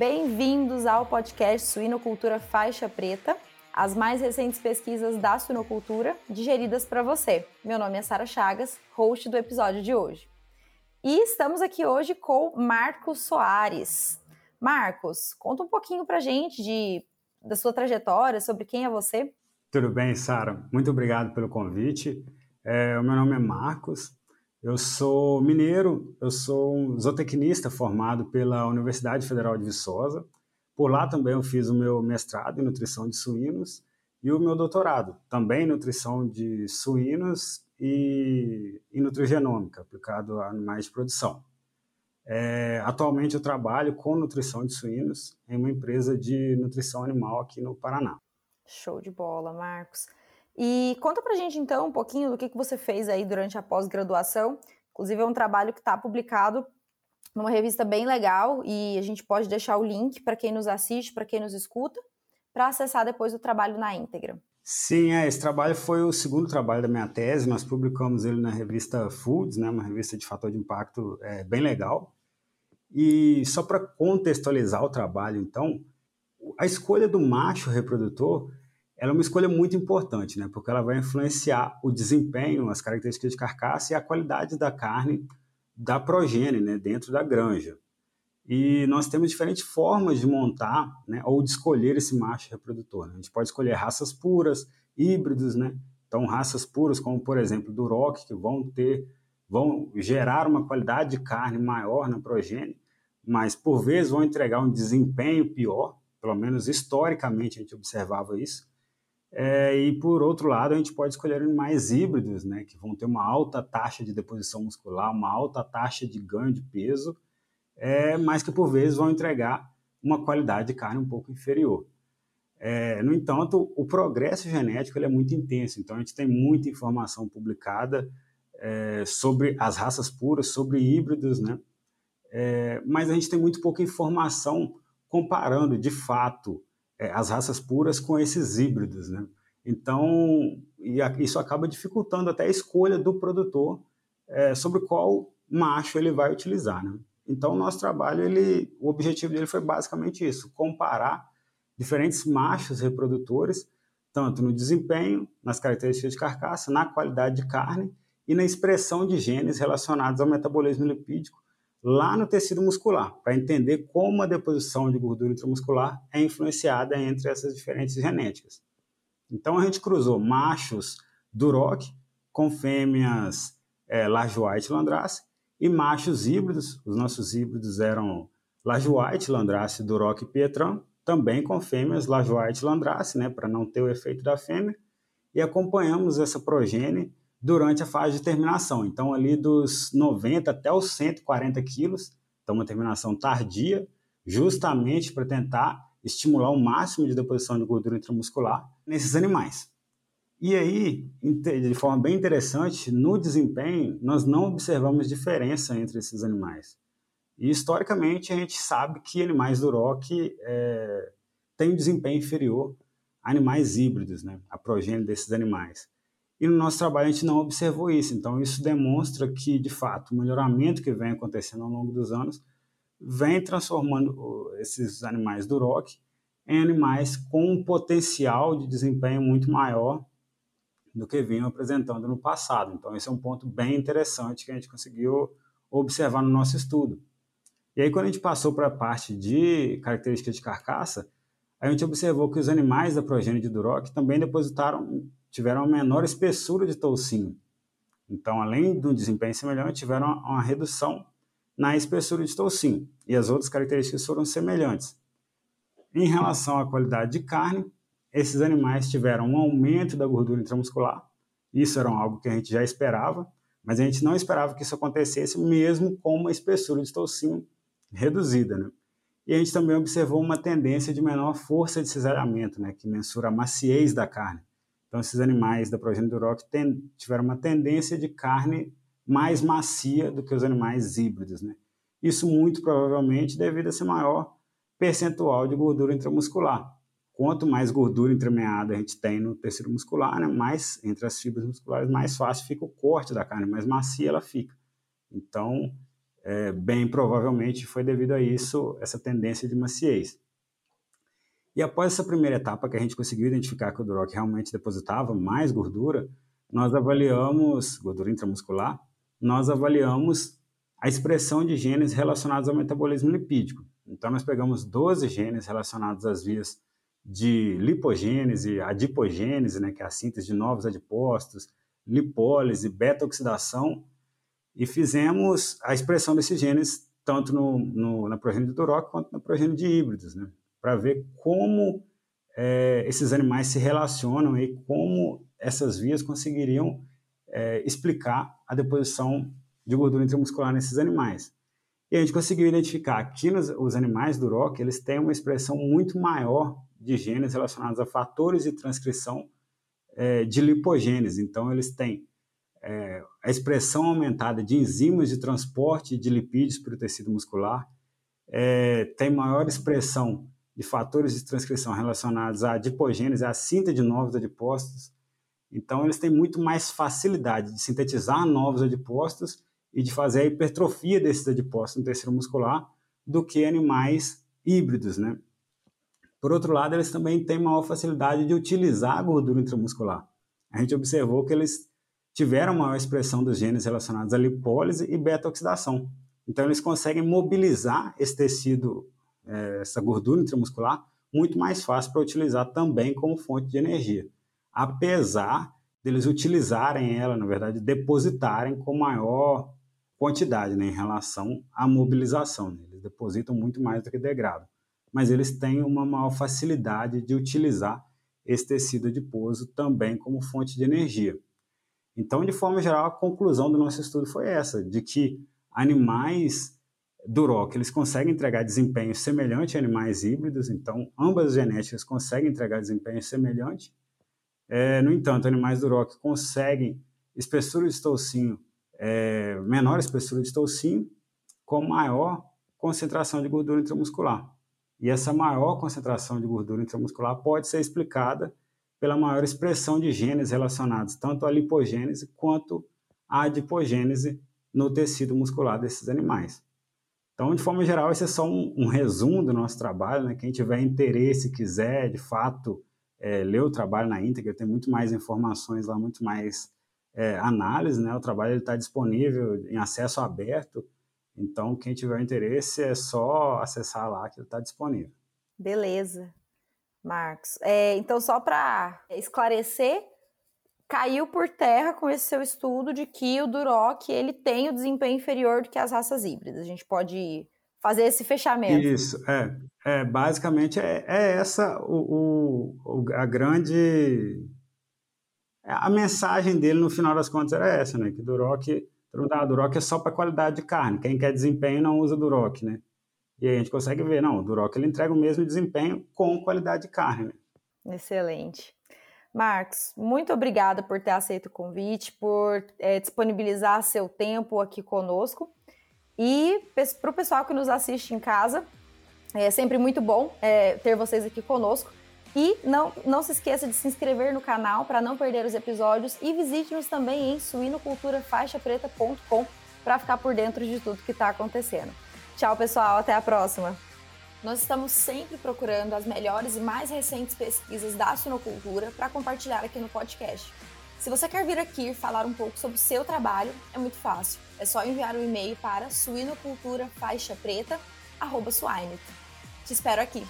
Bem-vindos ao podcast Suinocultura Faixa Preta, as mais recentes pesquisas da suinocultura digeridas para você. Meu nome é Sara Chagas, host do episódio de hoje. E estamos aqui hoje com Marcos Soares. Marcos, conta um pouquinho para gente de, da sua trajetória, sobre quem é você. Tudo bem, Sara? Muito obrigado pelo convite. É, o meu nome é Marcos, eu sou mineiro, eu sou um zootecnista formado pela Universidade Federal de Viçosa. Por lá também eu fiz o meu mestrado em nutrição de suínos e o meu doutorado, também em nutrição de suínos e, e nutrigenômica, aplicado a animais de produção. É, atualmente eu trabalho com nutrição de suínos em uma empresa de nutrição animal aqui no Paraná. Show de bola, Marcos. E conta pra gente então um pouquinho do que, que você fez aí durante a pós-graduação. Inclusive é um trabalho que está publicado numa revista bem legal e a gente pode deixar o link para quem nos assiste, para quem nos escuta, para acessar depois o trabalho na íntegra. Sim, é, esse trabalho foi o segundo trabalho da minha tese, nós publicamos ele na revista Foods, né, uma revista de fator de impacto é, bem legal. E só para contextualizar o trabalho, então, a escolha do macho reprodutor ela é uma escolha muito importante, né? Porque ela vai influenciar o desempenho, as características de carcaça e a qualidade da carne da progênie, né? Dentro da granja. E nós temos diferentes formas de montar, né? Ou de escolher esse macho reprodutor. Né? A gente pode escolher raças puras, híbridos, né? Então, raças puras, como por exemplo Duroc, que vão ter, vão gerar uma qualidade de carne maior na progênie, mas por vezes vão entregar um desempenho pior, pelo menos historicamente a gente observava isso. É, e por outro lado, a gente pode escolher animais híbridos, né, que vão ter uma alta taxa de deposição muscular, uma alta taxa de ganho de peso, é, mas que por vezes vão entregar uma qualidade de carne um pouco inferior. É, no entanto, o progresso genético é muito intenso, então a gente tem muita informação publicada é, sobre as raças puras, sobre híbridos, né? É, mas a gente tem muito pouca informação comparando de fato é, as raças puras com esses híbridos, né? Então, isso acaba dificultando até a escolha do produtor é, sobre qual macho ele vai utilizar, né? Então, o nosso trabalho, ele, o objetivo dele foi basicamente isso, comparar diferentes machos reprodutores, tanto no desempenho, nas características de carcaça, na qualidade de carne e na expressão de genes relacionados ao metabolismo lipídico lá no tecido muscular, para entender como a deposição de gordura intramuscular é influenciada entre essas diferentes genéticas. Então a gente cruzou machos Duroc com fêmeas é, White Landrace e machos híbridos, os nossos híbridos eram White Landrace, Duroc e Pietran, também com fêmeas White Landrace, né, para não ter o efeito da fêmea, e acompanhamos essa progênie durante a fase de terminação. Então, ali dos 90 até os 140 quilos, então uma terminação tardia, justamente para tentar estimular o máximo de deposição de gordura intramuscular nesses animais. E aí, de forma bem interessante, no desempenho, nós não observamos diferença entre esses animais. E historicamente, a gente sabe que animais do ROC é, têm um desempenho inferior a animais híbridos, né, a progênie desses animais. E no nosso trabalho a gente não observou isso. Então, isso demonstra que, de fato, o melhoramento que vem acontecendo ao longo dos anos vem transformando esses animais do em animais com um potencial de desempenho muito maior do que vinham apresentando no passado. Então, esse é um ponto bem interessante que a gente conseguiu observar no nosso estudo. E aí, quando a gente passou para a parte de características de carcaça, a gente observou que os animais da progênie de Duroc também depositaram tiveram uma menor espessura de toucinho. Então, além do desempenho semelhante, tiveram uma redução na espessura de toucinho. E as outras características foram semelhantes. Em relação à qualidade de carne, esses animais tiveram um aumento da gordura intramuscular. Isso era algo que a gente já esperava, mas a gente não esperava que isso acontecesse mesmo com uma espessura de toucinho reduzida. Né? E a gente também observou uma tendência de menor força de cisalhamento, né, que mensura a maciez da carne. Então, esses animais da progênie do rock tiveram uma tendência de carne mais macia do que os animais híbridos. Né? Isso muito provavelmente devido a esse maior percentual de gordura intramuscular. Quanto mais gordura entremeada a gente tem no tecido muscular, né, mais entre as fibras musculares, mais fácil fica o corte da carne, mais macia ela fica. Então, é, bem provavelmente foi devido a isso, essa tendência de maciez. E após essa primeira etapa que a gente conseguiu identificar que o Duroc realmente depositava mais gordura, nós avaliamos, gordura intramuscular, nós avaliamos a expressão de genes relacionados ao metabolismo lipídico. Então, nós pegamos 12 genes relacionados às vias de lipogênese, adipogênese, né, que é a síntese de novos adipócitos, lipólise, beta-oxidação, e fizemos a expressão desses genes tanto no, no, na progênie do Duroc quanto na progênie de híbridos, né, para ver como é, esses animais se relacionam e como essas vias conseguiriam é, explicar a deposição de gordura intramuscular nesses animais. E a gente conseguiu identificar que nos, os animais do ROC, eles têm uma expressão muito maior de genes relacionados a fatores de transcrição é, de lipogênese. Então, eles têm é, a expressão aumentada de enzimas de transporte de lipídios para o tecido muscular, é, tem maior expressão de fatores de transcrição relacionados à adipogênese, à síntese de novos adipócitos. Então, eles têm muito mais facilidade de sintetizar novos adipócitos e de fazer a hipertrofia desses adipócitos no tecido muscular do que animais híbridos, né? Por outro lado, eles também têm maior facilidade de utilizar a gordura intramuscular. A gente observou que eles tiveram maior expressão dos genes relacionados à lipólise e beta-oxidação. Então, eles conseguem mobilizar esse tecido, é, essa gordura intramuscular, muito mais fácil para utilizar também como fonte de energia. Apesar deles utilizarem ela, na verdade, depositarem com maior quantidade né, em relação à mobilização. Né? Eles depositam muito mais do que degradam. Mas eles têm uma maior facilidade de utilizar esse tecido adiposo também como fonte de energia. Então, de forma geral, a conclusão do nosso estudo foi essa, de que animais do ROC, eles conseguem entregar desempenho semelhante a animais híbridos, então ambas as genéticas conseguem entregar desempenho semelhante. É, no entanto, animais do ROC conseguem espessura de toucinho é, menor espessura de toucinho com maior concentração de gordura intramuscular. E essa maior concentração de gordura intramuscular pode ser explicada pela maior expressão de genes relacionados tanto à lipogênese quanto à adipogênese no tecido muscular desses animais. Então, de forma geral, esse é só um, um resumo do nosso trabalho. Né? Quem tiver interesse, quiser, de fato, é, ler o trabalho na íntegra, tem muito mais informações lá, muito mais é, análise, né? O trabalho está disponível em acesso aberto, então quem tiver interesse é só acessar lá que ele está disponível. Beleza, Marcos. É, então só para esclarecer, caiu por terra com esse seu estudo de que o Duroc ele tem o desempenho inferior do que as raças híbridas. A gente pode fazer esse fechamento. Isso, é. é basicamente é, é essa o, o, a grande a mensagem dele, no final das contas, era essa, né? Que Duroc, ah, Duroc é só para qualidade de carne. Quem quer desempenho não usa Duroc, né? E aí a gente consegue ver, não, o Duroc ele entrega o mesmo desempenho com qualidade de carne. Né? Excelente. Marcos, muito obrigada por ter aceito o convite, por é, disponibilizar seu tempo aqui conosco. E para o pessoal que nos assiste em casa, é sempre muito bom é, ter vocês aqui conosco. E não, não se esqueça de se inscrever no canal para não perder os episódios e visite-nos também em suinoculturafaixapreta.com para ficar por dentro de tudo que está acontecendo. Tchau, pessoal, até a próxima! Nós estamos sempre procurando as melhores e mais recentes pesquisas da suinocultura para compartilhar aqui no podcast. Se você quer vir aqui falar um pouco sobre o seu trabalho, é muito fácil. É só enviar um e-mail para suinoculturafaixapreta.swine. Te espero aqui!